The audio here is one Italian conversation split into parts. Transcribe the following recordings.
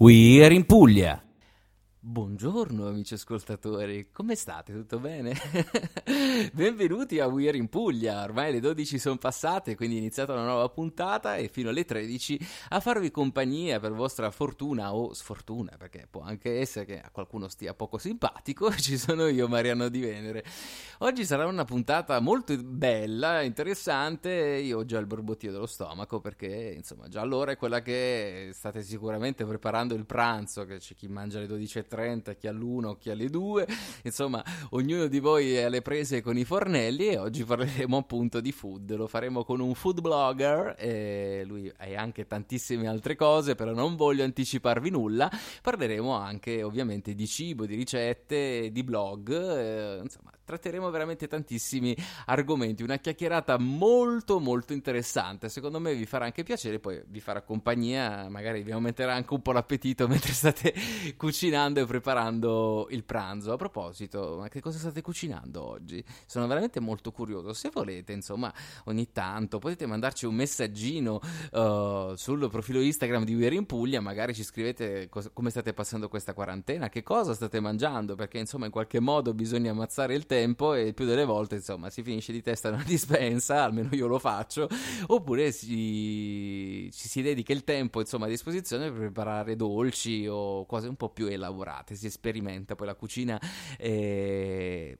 We are in Puglia. Buongiorno amici ascoltatori, come state? Tutto bene? Benvenuti a We Are in Puglia, ormai le 12 sono passate, quindi è iniziata una nuova puntata e fino alle 13 a farvi compagnia per vostra fortuna o sfortuna, perché può anche essere che a qualcuno stia poco simpatico, ci sono io Mariano Di Venere. Oggi sarà una puntata molto bella, interessante, io ho già il borbottio dello stomaco perché insomma già allora è quella che state sicuramente preparando il pranzo, che c'è chi mangia alle 12.30, chi all'1, chi alle 2, insomma ognuno di voi è alle prese con i fornelli e oggi parleremo appunto di food, lo faremo con un food blogger, e lui ha anche tantissime altre cose, però non voglio anticiparvi nulla, parleremo anche ovviamente di cibo, di ricette, di blog, eh, insomma tratteremo veramente tantissimi argomenti, una chiacchierata molto molto interessante, secondo me vi farà anche piacere, poi vi farà compagnia, magari vi aumenterà anche un po' l'appetito mentre state cucinando e preparando il pranzo. A proposito, ma che cosa state cucinando oggi? Sono veramente molto curioso, se volete insomma ogni tanto potete mandarci un messaggino uh, sul profilo Instagram di We're in Puglia, magari ci scrivete cos- come state passando questa quarantena, che cosa state mangiando, perché insomma in qualche modo bisogna ammazzare il tempo e più delle volte insomma si finisce di testa nella dispensa, almeno io lo faccio, oppure si, ci si dedica il tempo insomma a disposizione per preparare dolci o cose un po' più elaborate, si sperimenta poi la cucina. Eh,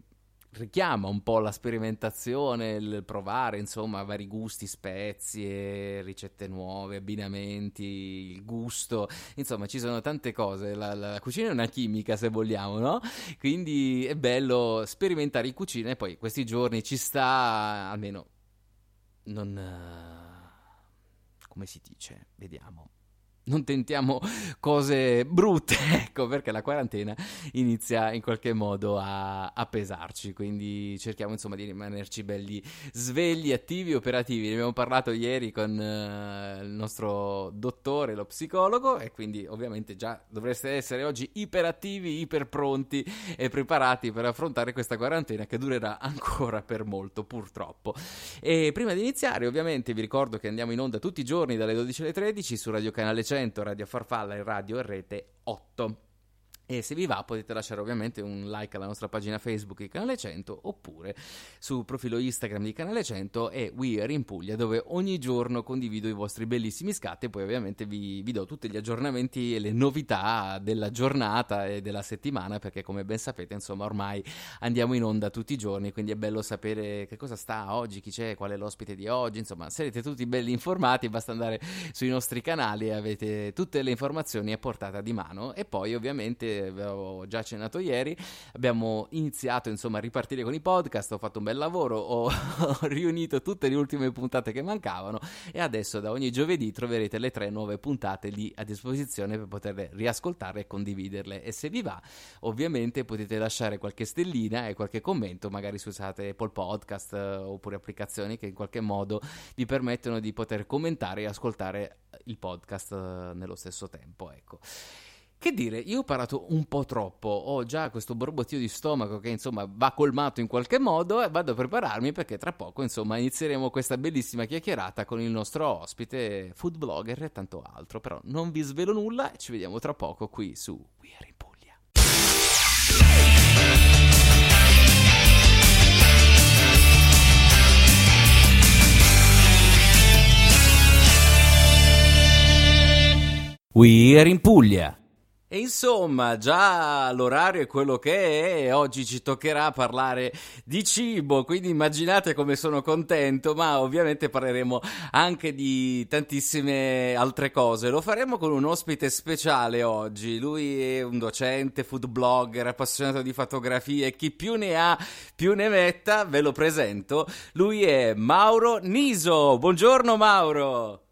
richiama un po' la sperimentazione, il provare, insomma, vari gusti, spezie, ricette nuove, abbinamenti, il gusto, insomma, ci sono tante cose. La, la, la, cucina è una chimica, se vogliamo, no? Quindi è bello sperimentare in cucina e poi questi giorni ci sta, almeno, non... come si dice? Vediamo non tentiamo cose brutte, ecco, perché la quarantena inizia in qualche modo a, a, pesarci, quindi cerchiamo insomma di rimanerci belli svegli, attivi, operativi. Ne abbiamo parlato ieri con uh, il nostro dottore, lo psicologo, e quindi ovviamente già dovreste essere oggi iperattivi, iper pronti e preparati per affrontare questa quarantena che durerà ancora per molto, purtroppo. E prima di iniziare, ovviamente, vi ricordo che andiamo in onda tutti i giorni dalle 12 alle 13 su Radio Canale 100 Radio Farfalla e Radio Rete 8. E se vi va potete lasciare ovviamente un like alla nostra pagina Facebook di Canale 100 oppure sul profilo Instagram di Canale 100 e We Are in Puglia dove ogni giorno condivido i vostri bellissimi scatti e poi ovviamente vi, vi do tutti gli aggiornamenti e le novità della giornata e della settimana perché come ben sapete insomma ormai andiamo in onda tutti i giorni quindi è bello sapere che cosa sta oggi, chi c'è, qual è l'ospite di oggi insomma sarete tutti belli informati basta andare sui nostri canali e avete tutte le informazioni a portata di mano. E poi ovviamente avevo già accennato ieri, abbiamo iniziato insomma a ripartire con i podcast, ho fatto un bel lavoro, ho, ho riunito tutte le ultime puntate che mancavano e adesso da ogni giovedì troverete le tre nuove puntate lì a disposizione per poterle riascoltare e condividerle. E se vi va ovviamente potete lasciare qualche stellina e qualche commento magari se usate Apple Podcast eh, oppure applicazioni che in qualche modo vi permettono di poter commentare e ascoltare il podcast eh, nello stesso tempo ecco che dire, io ho parlato un po' troppo, ho già questo borbottio di stomaco che insomma va colmato in qualche modo e vado a prepararmi perché tra poco insomma inizieremo questa bellissima chiacchierata con il nostro ospite, food blogger e tanto altro, però non vi svelo nulla e ci vediamo tra poco qui su We Are in Puglia. We Are in Puglia E insomma, già l'orario è quello che è oggi ci toccherà parlare di cibo, quindi immaginate come sono contento, ma ovviamente parleremo anche di tantissime altre cose. Lo faremo con un ospite speciale oggi. Lui è un docente, food blogger, appassionato di fotografie, chi più ne ha più ne metta, ve lo presento. Lui è Mauro Niso. Buongiorno Mauro.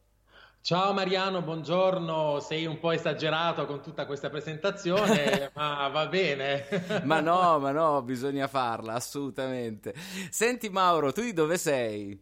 Ciao Mariano, buongiorno. Sei un po' esagerato con tutta questa presentazione, ma va bene. ma no, ma no, bisogna farla, assolutamente. Senti Mauro, tu di dove sei?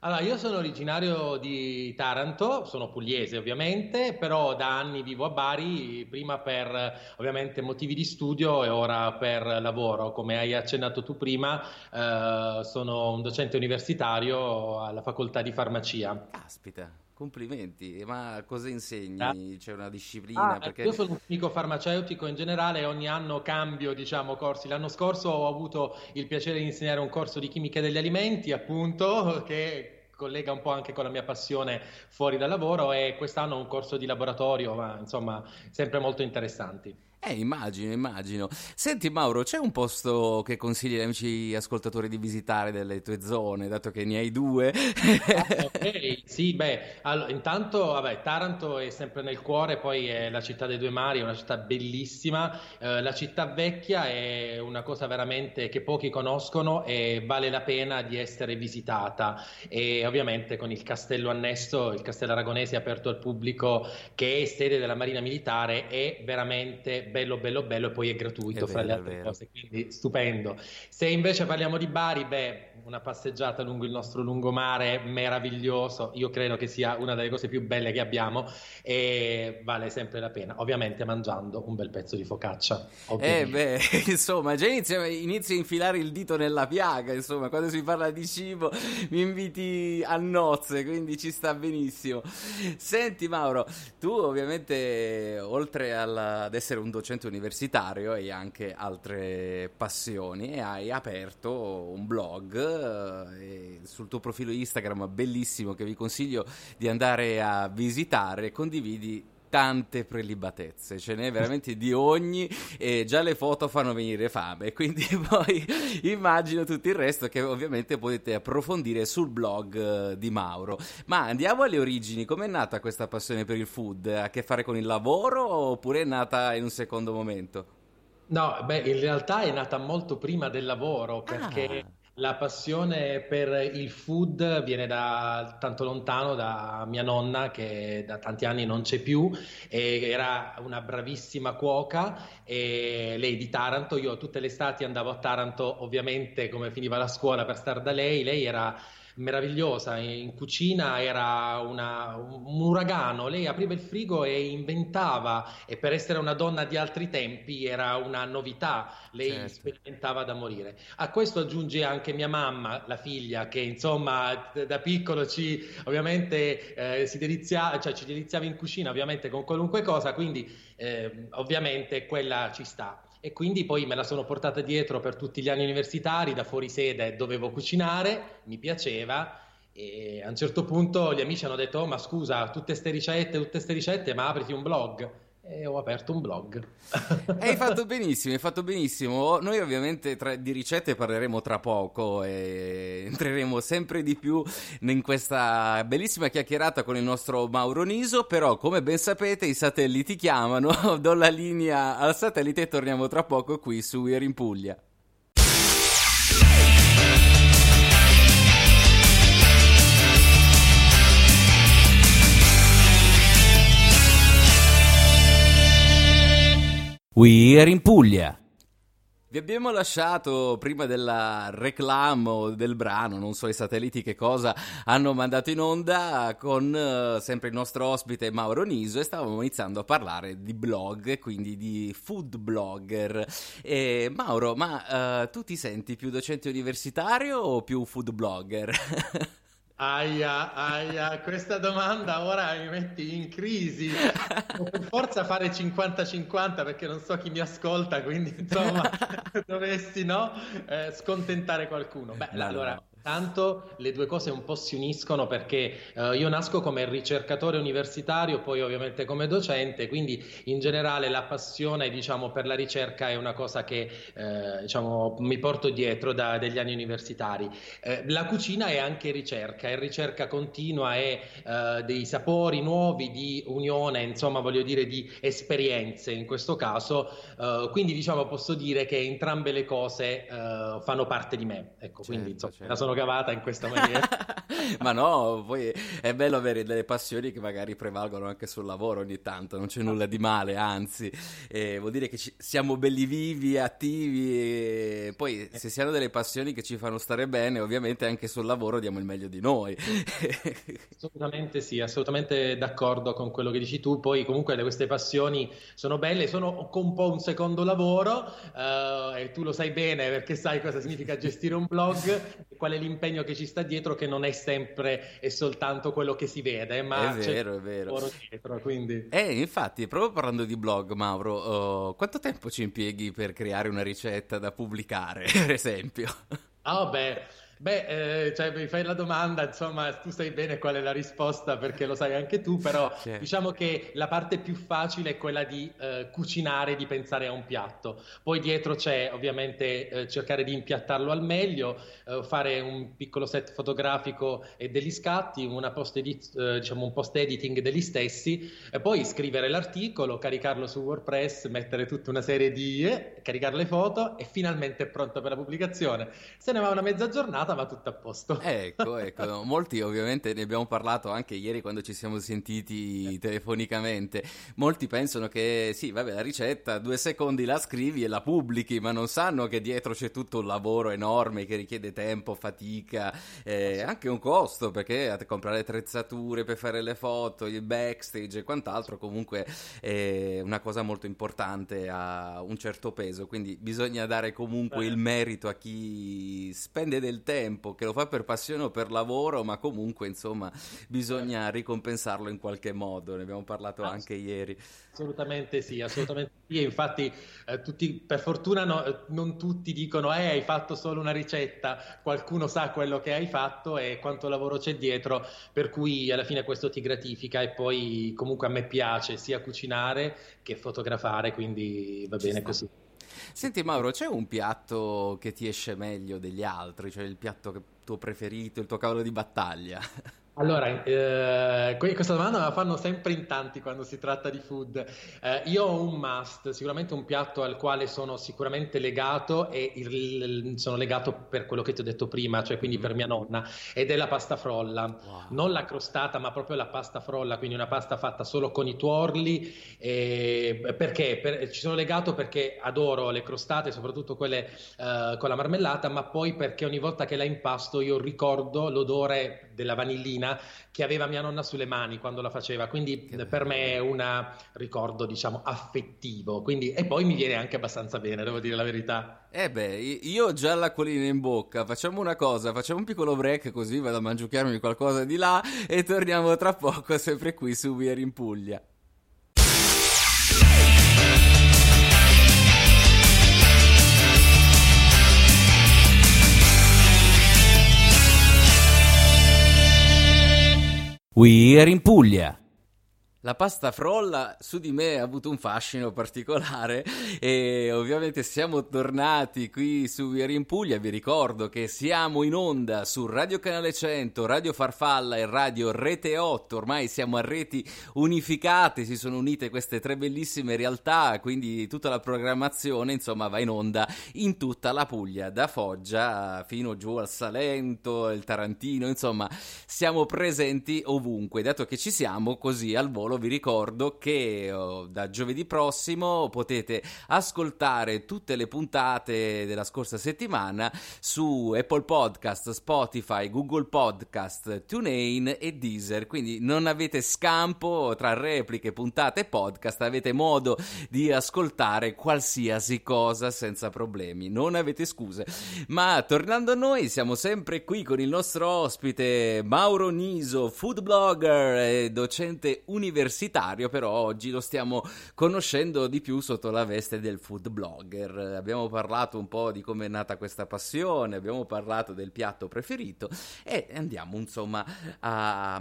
Allora, io sono originario di Taranto, sono pugliese ovviamente, però da anni vivo a Bari, prima per ovviamente motivi di studio e ora per lavoro. Come hai accennato tu prima, eh, sono un docente universitario alla facoltà di farmacia. Caspita, Complimenti, ma cosa insegni? Ah. C'è una disciplina? Ah, perché... Io sono un chimico farmaceutico in generale e ogni anno cambio diciamo, corsi. L'anno scorso ho avuto il piacere di insegnare un corso di chimica degli alimenti, appunto, che collega un po' anche con la mia passione fuori dal lavoro e quest'anno un corso di laboratorio, ma insomma sempre molto interessanti. Eh, immagino, immagino. Senti Mauro, c'è un posto che consigli agli amici ascoltatori di visitare delle tue zone, dato che ne hai due? ah, ok, sì, beh, allora, intanto, vabbè, Taranto è sempre nel cuore, poi è la città dei due mari, è una città bellissima. Eh, la città vecchia è una cosa veramente che pochi conoscono e vale la pena di essere visitata. E ovviamente con il castello annesso, il castello aragonese aperto al pubblico, che è sede della Marina Militare, è veramente bello, bello, bello e poi è gratuito è fra vero, le altre cose, quindi stupendo. Se invece parliamo di Bari, beh, una passeggiata lungo il nostro lungomare meraviglioso, io credo che sia una delle cose più belle che abbiamo e vale sempre la pena, ovviamente mangiando un bel pezzo di focaccia. Eh beh, insomma, già inizia, inizia a infilare il dito nella piaga, insomma, quando si parla di cibo mi inviti a nozze, quindi ci sta benissimo. Senti Mauro, tu ovviamente oltre alla, ad essere un docente universitario hai anche altre passioni e hai aperto un blog eh, sul tuo profilo Instagram bellissimo che vi consiglio di andare a visitare, condividi tante prelibatezze, ce n'è veramente di ogni e già le foto fanno venire fame, quindi poi immagino tutto il resto che ovviamente potete approfondire sul blog eh, di Mauro. Ma andiamo alle origini, com'è nata questa passione per il food? Ha a che fare con il lavoro oppure è nata in un secondo momento? No, beh, in realtà è nata molto prima del lavoro perché... Ah la passione per il food viene da tanto lontano, da mia nonna che da tanti anni non c'è più, era una bravissima cuoca. E lei di Taranto, io tutte le estati andavo a Taranto ovviamente come finiva la scuola per stare da lei, lei era meravigliosa. In cucina era una, un uragano, lei apriva il frigo e inventava, e per essere una donna di altri tempi era una novità, lei certo. sperimentava da morire. A questo aggiunge anche mia mamma, la figlia, che insomma da piccolo ci ovviamente eh, si delizia, cioè, ci deliziava in cucina, ovviamente con qualunque cosa, quindi eh, ovviamente quella ci sta e quindi poi me la sono portata dietro per tutti gli anni universitari, da fuori sede dovevo cucinare, mi piaceva e a un certo punto gli amici hanno detto oh, ma scusa, tutte queste ricette, tutte queste ricette, ma apriti un blog e ho aperto un blog. hai fatto benissimo, hai fatto benissimo. Noi ovviamente tra, di ricette parleremo tra poco e entreremo sempre di più in questa bellissima chiacchierata con il nostro Mauro Niso, però come ben sapete i satelliti chiamano, do la linea al satellite e torniamo tra poco qui su We're in Puglia. We're in Puglia. Vi abbiamo lasciato prima del reclamo del brano, non so i satelliti che cosa hanno mandato in onda, con uh, sempre il nostro ospite Mauro Niso e stavamo iniziando a parlare di blog, quindi di food blogger. E, Mauro, ma uh, tu ti senti più docente universitario o più food blogger? Aia, aia, questa domanda ora mi metti in crisi. Devo per forza fare 50-50 perché non so chi mi ascolta, quindi insomma dovessi no, eh, scontentare qualcuno. Beh, no, allora, no. Tanto le due cose un po' si uniscono perché uh, io nasco come ricercatore universitario, poi ovviamente come docente, quindi in generale la passione diciamo, per la ricerca è una cosa che uh, diciamo, mi porto dietro da, dagli anni universitari. Uh, la cucina è anche ricerca, è ricerca continua, è dei sapori nuovi, di unione, insomma voglio dire di esperienze in questo caso, quindi diciamo posso dire che entrambe le cose fanno parte di me. Ecco, certo, quindi insomma, certo. la sono cavata in questa maniera. Ma no, poi è bello avere delle passioni che magari prevalgono anche sul lavoro ogni tanto, non c'è nulla di male, anzi, eh, vuol dire che ci, siamo belli vivi, attivi, poi se si hanno delle passioni che ci fanno stare bene, ovviamente anche sul lavoro diamo il meglio di noi. assolutamente sì, assolutamente d'accordo con quello che dici tu, poi comunque queste passioni sono belle, sono un po' un secondo lavoro uh, e tu lo sai bene perché sai cosa significa gestire un blog, qual è l'impegno che ci sta dietro che non è sempre e soltanto quello che si vede, ma è vero, è vero. dietro, quindi... Eh, infatti, proprio parlando di blog, Mauro, uh, quanto tempo ci impieghi per creare una ricetta da pubblicare, per esempio? Ah, oh, beh Beh, eh, cioè, mi fai la domanda, insomma, tu sai bene qual è la risposta perché lo sai anche tu, però certo. diciamo che la parte più facile è quella di eh, cucinare, di pensare a un piatto. Poi dietro c'è ovviamente eh, cercare di impiattarlo al meglio, eh, fare un piccolo set fotografico e degli scatti, post edit, eh, diciamo un post editing degli stessi, e poi scrivere l'articolo, caricarlo su WordPress, mettere tutta una serie di... Eh, caricare le foto e finalmente è pronto per la pubblicazione. Se ne va una mezza giornata giornata va tutto a posto. Ecco, ecco. Molti ovviamente ne abbiamo parlato anche ieri quando ci siamo sentiti telefonicamente. Molti pensano che sì, vabbè, la ricetta, due secondi la scrivi e la pubblichi, ma non sanno che dietro c'è tutto un lavoro enorme che richiede tempo, fatica, eh, anche un costo, perché comprare attrezzature per fare le foto, il backstage e quant'altro comunque è una cosa molto importante, ha un certo peso, quindi bisogna dare comunque il merito a chi spende del tempo tempo, che lo fa per passione o per lavoro, ma comunque insomma bisogna ricompensarlo in qualche modo, ne abbiamo parlato ah, anche ieri. Assolutamente sì, assolutamente sì, infatti eh, tutti, per fortuna no, non tutti dicono eh, hai fatto solo una ricetta, qualcuno sa quello che hai fatto e quanto lavoro c'è dietro, per cui alla fine questo ti gratifica e poi comunque a me piace sia cucinare che fotografare, quindi va Ci bene sta. così. Senti Mauro, c'è un piatto che ti esce meglio degli altri, cioè il piatto tuo preferito, il tuo cavallo di battaglia? Allora, eh, questa domanda la fanno sempre in tanti quando si tratta di food. Eh, io ho un must, sicuramente un piatto al quale sono sicuramente legato e il, sono legato per quello che ti ho detto prima, cioè quindi per mia nonna, ed è la pasta frolla. Wow. Non la crostata, ma proprio la pasta frolla, quindi una pasta fatta solo con i tuorli. Eh, perché? Per, ci sono legato perché adoro le crostate, soprattutto quelle eh, con la marmellata, ma poi perché ogni volta che la impasto io ricordo l'odore della vanillina cucina che aveva mia nonna sulle mani quando la faceva, quindi che per me è un ricordo, diciamo, affettivo. Quindi, e poi mi viene anche abbastanza bene, devo dire la verità. Eh beh, io ho già l'acquolina in bocca, facciamo una cosa, facciamo un piccolo break così vado a mangiucchiarmi qualcosa di là e torniamo tra poco sempre qui su Weir in Puglia. We're in Puglia. La pasta frolla su di me ha avuto un fascino particolare e ovviamente siamo tornati qui su Via in Puglia. Vi ricordo che siamo in onda su Radio Canale 100, Radio Farfalla e Radio Rete 8. Ormai siamo a reti unificate, si sono unite queste tre bellissime realtà, quindi tutta la programmazione insomma va in onda in tutta la Puglia, da Foggia fino giù al Salento, il Tarantino, insomma siamo presenti ovunque. Dato che ci siamo così al volo vi ricordo che oh, da giovedì prossimo potete ascoltare tutte le puntate della scorsa settimana su Apple Podcast, Spotify, Google Podcast, TuneIn e Deezer. Quindi non avete scampo tra repliche, puntate e podcast, avete modo di ascoltare qualsiasi cosa senza problemi. Non avete scuse. Ma tornando a noi, siamo sempre qui con il nostro ospite Mauro Niso, food blogger e docente universitario universitario, però oggi lo stiamo conoscendo di più sotto la veste del food blogger. Abbiamo parlato un po' di come è nata questa passione, abbiamo parlato del piatto preferito e andiamo insomma a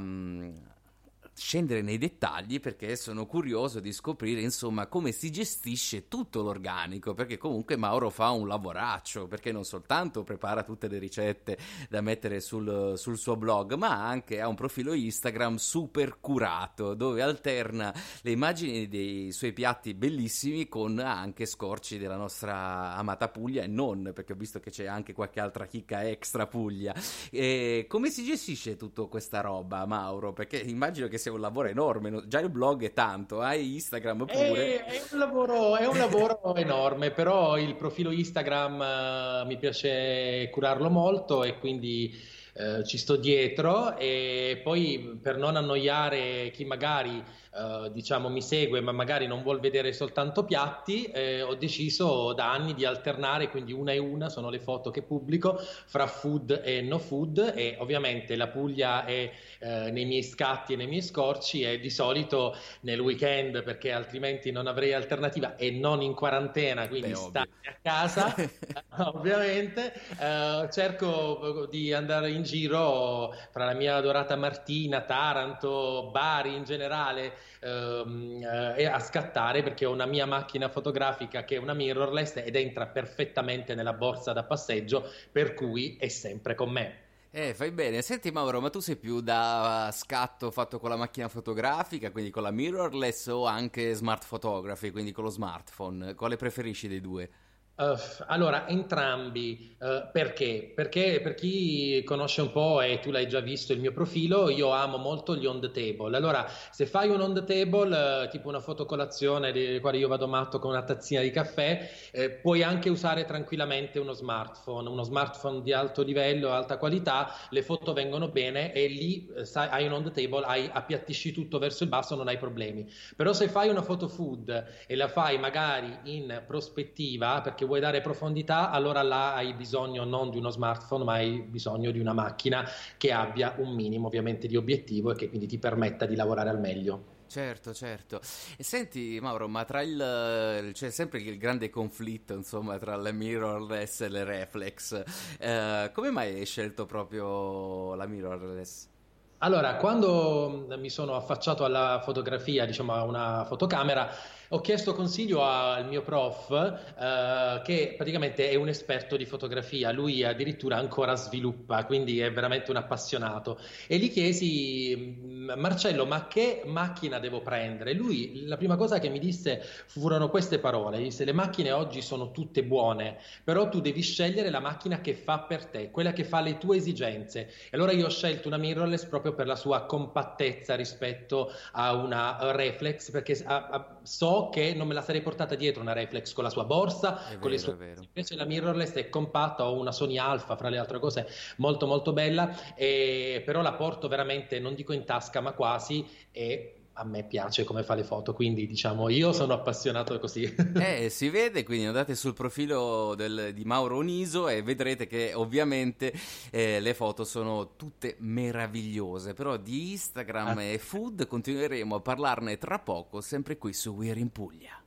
scendere nei dettagli perché sono curioso di scoprire insomma come si gestisce tutto l'organico perché comunque Mauro fa un lavoraccio perché non soltanto prepara tutte le ricette da mettere sul, sul suo blog ma anche ha un profilo Instagram super curato dove alterna le immagini dei suoi piatti bellissimi con anche scorci della nostra amata Puglia e non perché ho visto che c'è anche qualche altra chicca extra Puglia. E come si gestisce tutta questa roba Mauro? Perché immagino che sia un lavoro enorme. Già il blog è tanto, hai Instagram pure. È, è, un, lavoro, è un lavoro enorme, però il profilo Instagram uh, mi piace curarlo molto e quindi uh, ci sto dietro. E poi per non annoiare chi magari eh, diciamo mi segue ma magari non vuol vedere soltanto piatti, eh, ho deciso da anni di alternare, quindi una e una sono le foto che pubblico fra food e no food e ovviamente la Puglia è eh, nei miei scatti e nei miei scorci e di solito nel weekend perché altrimenti non avrei alternativa e non in quarantena, quindi Beh, stare a casa ovviamente, eh, cerco di andare in giro fra la mia adorata Martina, Taranto, Bari in generale ehm, eh, a scattare perché ho una mia macchina fotografica che è una mirrorless ed entra perfettamente nella borsa da passeggio, per cui è sempre con me. Eh, fai bene. Senti Mauro, ma tu sei più da scatto fatto con la macchina fotografica, quindi con la mirrorless o anche smart photography, quindi con lo smartphone? Quale preferisci dei due? Uh, allora, entrambi, uh, perché? Perché per chi conosce un po' e tu l'hai già visto il mio profilo, io amo molto gli on the table. Allora, se fai un on the table, uh, tipo una fotocolazione di quale io vado matto con una tazzina di caffè, eh, puoi anche usare tranquillamente uno smartphone, uno smartphone di alto livello, alta qualità, le foto vengono bene e lì sai, hai un on the table, hai, appiattisci tutto verso il basso, non hai problemi. Però se fai una foto food e la fai magari in prospettiva, perché che vuoi dare profondità, allora là hai bisogno non di uno smartphone, ma hai bisogno di una macchina che abbia un minimo ovviamente di obiettivo e che quindi ti permetta di lavorare al meglio. Certo, certo. E senti Mauro, ma tra il c'è sempre il grande conflitto, insomma, tra le mirrorless e le reflex. Eh, come mai hai scelto proprio la mirrorless? Allora, quando mi sono affacciato alla fotografia, diciamo a una fotocamera, ho chiesto consiglio al mio prof, eh, che praticamente è un esperto di fotografia, lui addirittura ancora sviluppa, quindi è veramente un appassionato. E gli chiesi, Marcello, ma che macchina devo prendere? Lui, la prima cosa che mi disse furono queste parole, disse, le macchine oggi sono tutte buone, però tu devi scegliere la macchina che fa per te, quella che fa le tue esigenze. E allora io ho scelto una mirrorless proprio per la sua compattezza rispetto a una reflex, perché a, so che non me la sarei portata dietro una reflex con la sua borsa, è con vero, le sue... invece la mirrorless è compatta, ho una Sony Alpha fra le altre cose molto molto bella, e... però la porto veramente, non dico in tasca ma quasi e a me piace come fa le foto, quindi diciamo io sono appassionato così. eh, si vede, quindi andate sul profilo del, di Mauro Oniso e vedrete che ovviamente eh, le foto sono tutte meravigliose, però di Instagram ah. e food continueremo a parlarne tra poco, sempre qui su We're in Puglia.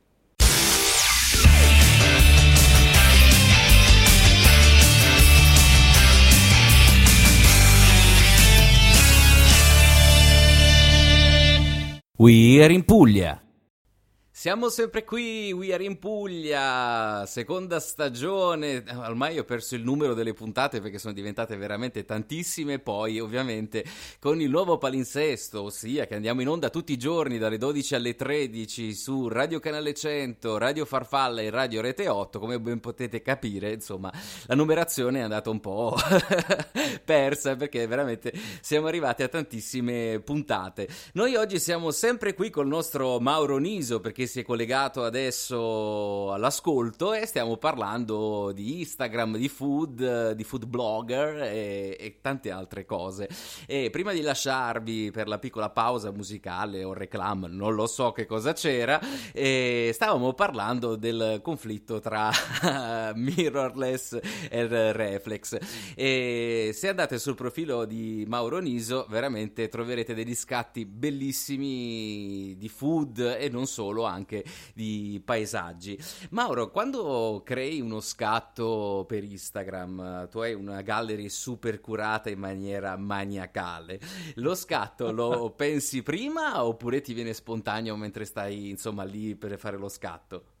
We are in Puglia. Siamo sempre qui, We Are in Puglia, seconda stagione, ormai ho perso il numero delle puntate perché sono diventate veramente tantissime, poi ovviamente con il nuovo palinsesto, ossia che andiamo in onda tutti i giorni dalle 12 alle 13 su Radio Canale 100, Radio Farfalla e Radio Rete 8, come ben potete capire, insomma, la numerazione è andata un po' persa perché veramente siamo arrivati a tantissime puntate. Noi oggi siamo sempre qui col nostro Mauro Niso perché si si è collegato adesso all'ascolto e stiamo parlando di Instagram, di food, di food blogger e, e tante altre cose. E prima di lasciarvi per la piccola pausa musicale o reclam, non lo so che cosa c'era, stavamo parlando del conflitto tra mirrorless e reflex. E se andate sul profilo di Mauro Niso, veramente troverete degli scatti bellissimi di food e non solo, anche di paesaggi. Mauro, quando crei uno scatto per Instagram, tu hai una gallery super curata in maniera maniacale. Lo scatto lo pensi prima oppure ti viene spontaneo mentre stai insomma lì per fare lo scatto?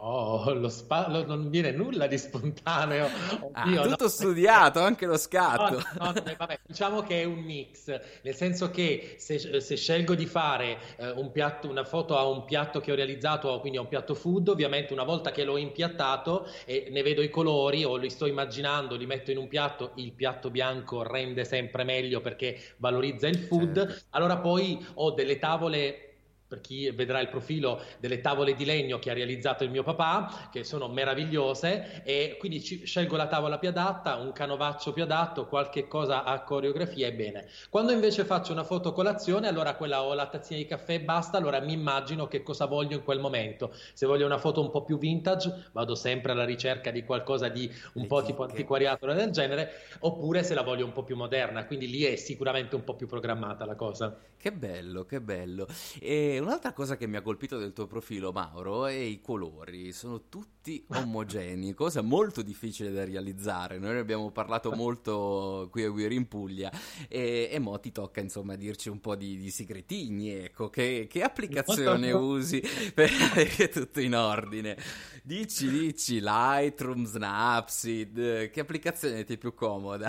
Oh, lo spa- lo, non viene nulla di spontaneo. Ah, Oddio, ah, tutto no. studiato, anche lo scatto. No, no, vabbè, diciamo che è un mix, nel senso che se, se scelgo di fare eh, un piatto, una foto a un piatto che ho realizzato, quindi a un piatto food, ovviamente una volta che l'ho impiattato e ne vedo i colori o li sto immaginando, li metto in un piatto, il piatto bianco rende sempre meglio perché valorizza il food, certo. allora poi ho delle tavole per chi vedrà il profilo delle tavole di legno che ha realizzato il mio papà, che sono meravigliose, e quindi ci, scelgo la tavola più adatta, un canovaccio più adatto, qualche cosa a coreografia e bene. Quando invece faccio una foto colazione, allora quella ho la tazzina di caffè e basta, allora mi immagino che cosa voglio in quel momento. Se voglio una foto un po' più vintage, vado sempre alla ricerca di qualcosa di un Le po' tipo antiquariato del genere, oppure se la voglio un po' più moderna, quindi lì è sicuramente un po' più programmata la cosa. Che bello, che bello. E un'altra cosa che mi ha colpito del tuo profilo, Mauro, è i colori. Sono tutti omogenei, cosa molto difficile da realizzare. Noi ne abbiamo parlato molto qui a Weir in Puglia e, e mo ti tocca insomma dirci un po' di, di segretini, ecco, che, che applicazione usi per avere tutto in ordine. Dici, dici, Lightroom, Snapseed, che applicazione ti è più comoda?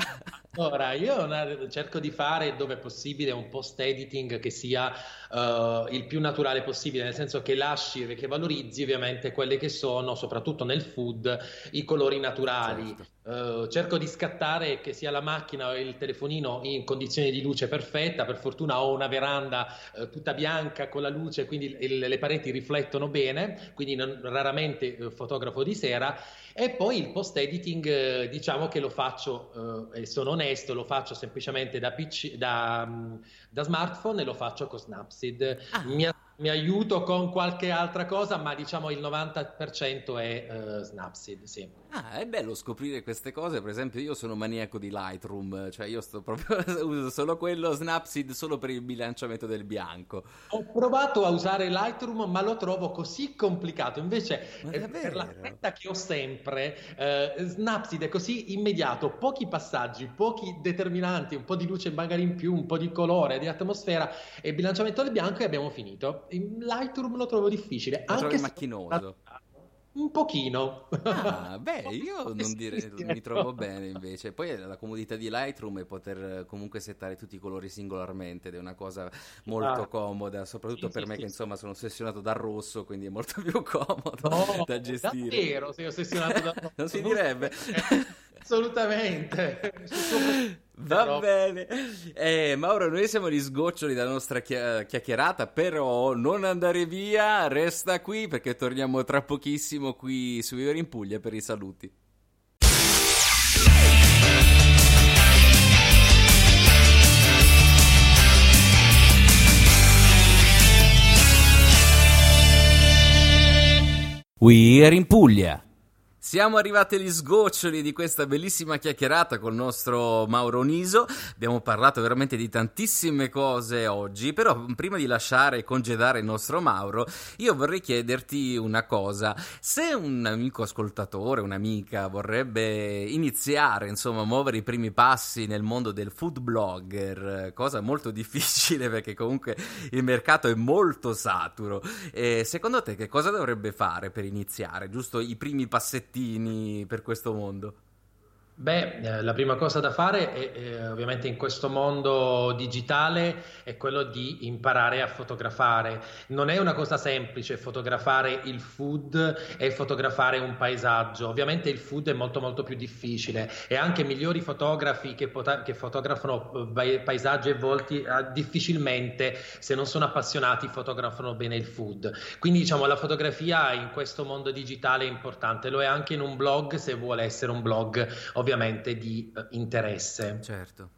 Ora, io una, cerco di fare dove è possibile un post editing che sia uh, il più naturale possibile, nel senso che lasci e che valorizzi ovviamente quelle che sono, soprattutto nel food, i colori naturali. Certo. Uh, cerco di scattare che sia la macchina o il telefonino in condizioni di luce perfetta. Per fortuna ho una veranda uh, tutta bianca con la luce, quindi il, le pareti riflettono bene, quindi non, raramente uh, fotografo di sera. E poi il post editing, diciamo che lo faccio, e sono onesto, lo faccio semplicemente da, PC, da, mm, da smartphone e lo faccio con Snapseed. Ah. Mi, mi, aiuto con qualche altra cosa, ma diciamo il 90% è uh, Snapseed, sì. Ah, è bello scoprire queste cose, per esempio io sono maniaco di Lightroom, cioè io sto proprio, uso solo quello, Snapseed solo per il bilanciamento del bianco. Ho provato a usare Lightroom, ma lo trovo così complicato, invece eh, per la fretta che ho sempre, eh, Snapseed è così immediato, pochi passaggi, pochi determinanti, un po' di luce magari in più, un po' di colore, di atmosfera e bilanciamento del bianco e abbiamo finito. In Lightroom lo trovo difficile. Lo anche macchinoso. Un pochino. Ah, beh, io non dire, mi trovo bene invece. Poi la comodità di Lightroom è poter comunque settare tutti i colori singolarmente ed è una cosa molto ah. comoda, soprattutto sì, per sì, me sì. che insomma sono ossessionato dal rosso, quindi è molto più comodo no, da gestire. Davvero sei ossessionato dal rosso? non si direbbe. Assolutamente. Va però... bene. Eh, Mauro, noi siamo gli sgoccioli della nostra chia- chiacchierata, però non andare via, resta qui perché torniamo tra pochissimo qui su Vivere in Puglia per i saluti. We are in Puglia. Siamo arrivati agli sgoccioli di questa bellissima chiacchierata col nostro Mauro Niso. Abbiamo parlato veramente di tantissime cose oggi, però prima di lasciare e congedare il nostro Mauro, io vorrei chiederti una cosa. Se un amico ascoltatore, un'amica vorrebbe iniziare, insomma, a muovere i primi passi nel mondo del food blogger, cosa molto difficile perché comunque il mercato è molto saturo, e secondo te che cosa dovrebbe fare per iniziare? Giusto i primi passetti per questo mondo? Beh, eh, la prima cosa da fare è, eh, ovviamente in questo mondo digitale è quello di imparare a fotografare. Non è una cosa semplice fotografare il food e fotografare un paesaggio. Ovviamente il food è molto molto più difficile e anche migliori fotografi che, pota- che fotografano eh, paesaggi e volti eh, difficilmente, se non sono appassionati, fotografano bene il food. Quindi diciamo la fotografia in questo mondo digitale è importante, lo è anche in un blog se vuole essere un blog. Ovviamente ovviamente di uh, interesse. Certo.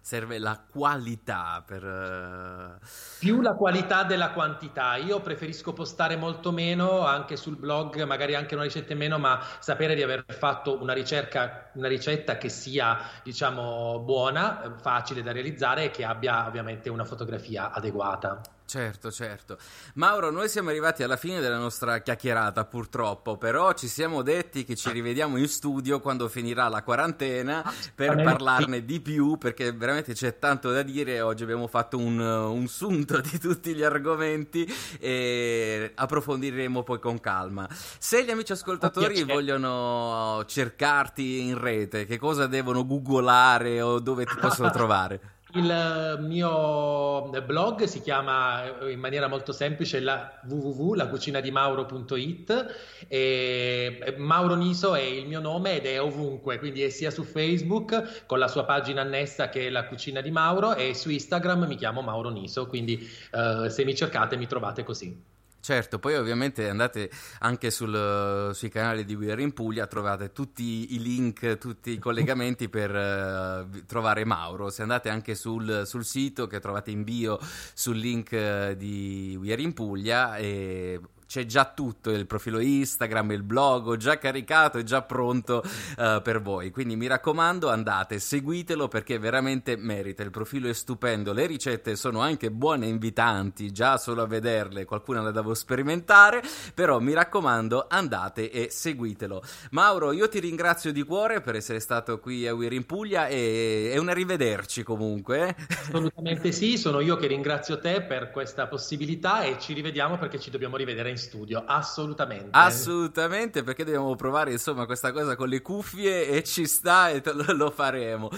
Serve la qualità per... Uh... Più la qualità della quantità. Io preferisco postare molto meno anche sul blog, magari anche una ricetta in meno, ma sapere di aver fatto una, ricerca, una ricetta che sia, diciamo, buona, facile da realizzare e che abbia ovviamente una fotografia adeguata. Certo, certo. Mauro, noi siamo arrivati alla fine della nostra chiacchierata, purtroppo, però ci siamo detti che ci rivediamo in studio quando finirà la quarantena per parlarne di più, perché veramente c'è tanto da dire. Oggi abbiamo fatto un, un sunto di tutti gli argomenti e approfondiremo poi con calma. Se gli amici ascoltatori vogliono cercarti in rete, che cosa devono googolare o dove ti possono trovare? Il mio blog si chiama in maniera molto semplice la www.lacucinadimauro.it e Mauro Niso è il mio nome ed è ovunque, quindi è sia su Facebook con la sua pagina annessa che è la cucina di Mauro e su Instagram mi chiamo Mauro Niso, quindi uh, se mi cercate mi trovate così. Certo, poi ovviamente andate anche sul, sui canali di We Are in Puglia, trovate tutti i link, tutti i collegamenti per uh, trovare Mauro. Se andate anche sul, sul, sito che trovate in bio sul link uh, di We Are in Puglia e c'è già tutto, il profilo Instagram, il blog, già caricato, è già pronto uh, per voi. Quindi mi raccomando, andate, seguitelo perché veramente merita. Il profilo è stupendo, le ricette sono anche buone e invitanti, già solo a vederle, qualcuna la devo sperimentare, però mi raccomando, andate e seguitelo. Mauro, io ti ringrazio di cuore per essere stato qui a Weir in Puglia e è un arrivederci comunque. Eh. Assolutamente sì, sono io che ringrazio te per questa possibilità e ci rivediamo perché ci dobbiamo rivedere in studio, assolutamente. Assolutamente, perché dobbiamo provare insomma questa cosa con le cuffie e ci sta e lo faremo.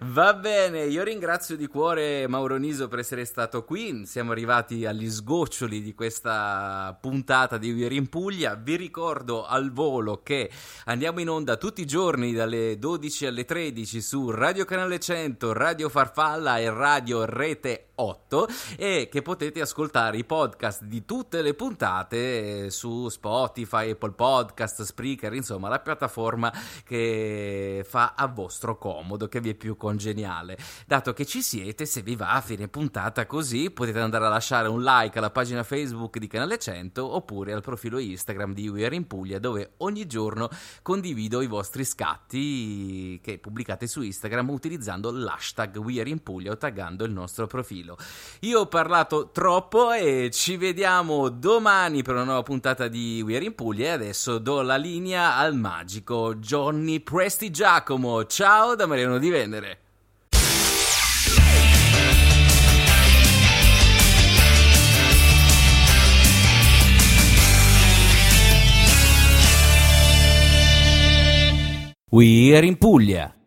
Va bene, io ringrazio di cuore Mauro Niso per essere stato qui. Siamo arrivati agli sgoccioli di questa puntata di We're in Puglia. Vi ricordo al volo che andiamo in onda tutti i giorni dalle 12 alle 13 su Radio Canale 100, Radio Farfalla e Radio Rete 8 e che potete ascoltare i podcast di tutte le puntate su Spotify, Apple Podcast, Spreaker, insomma la piattaforma che fa a vostro comodo, che vi è più congeniale. Dato che ci siete, se vi va a fine puntata così, potete andare a lasciare un like alla pagina Facebook di Canale 100 oppure al profilo Instagram di We Are in Puglia dove ogni giorno condivido i vostri scatti che pubblicate su Instagram utilizzando l'hashtag We Are in Puglia o taggando il nostro profilo. Io ho parlato troppo e ci vediamo domani per una nuova puntata di We Are in Puglia e adesso do la linea al magico Johnny Presti Giacomo. Ciao da Mariano di Venere. We Are in Puglia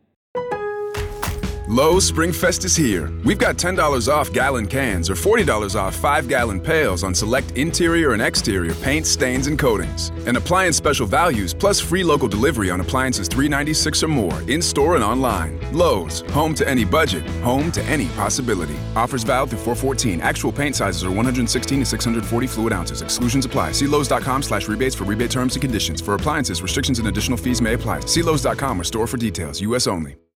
Lowe's Springfest is here. We've got $10 off gallon cans or $40 off 5 gallon pails on select interior and exterior paints, stains, and coatings. And appliance special values plus free local delivery on appliances 396 or more in store and online. Lowe's, home to any budget, home to any possibility. Offers valid through 414. Actual paint sizes are 116 to 640 fluid ounces. Exclusions apply. See Lowe's.com slash rebates for rebate terms and conditions. For appliances, restrictions and additional fees may apply. See Lowe's.com or store for details. U.S. only.